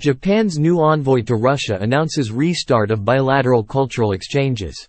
Japan's new envoy to Russia announces restart of bilateral cultural exchanges.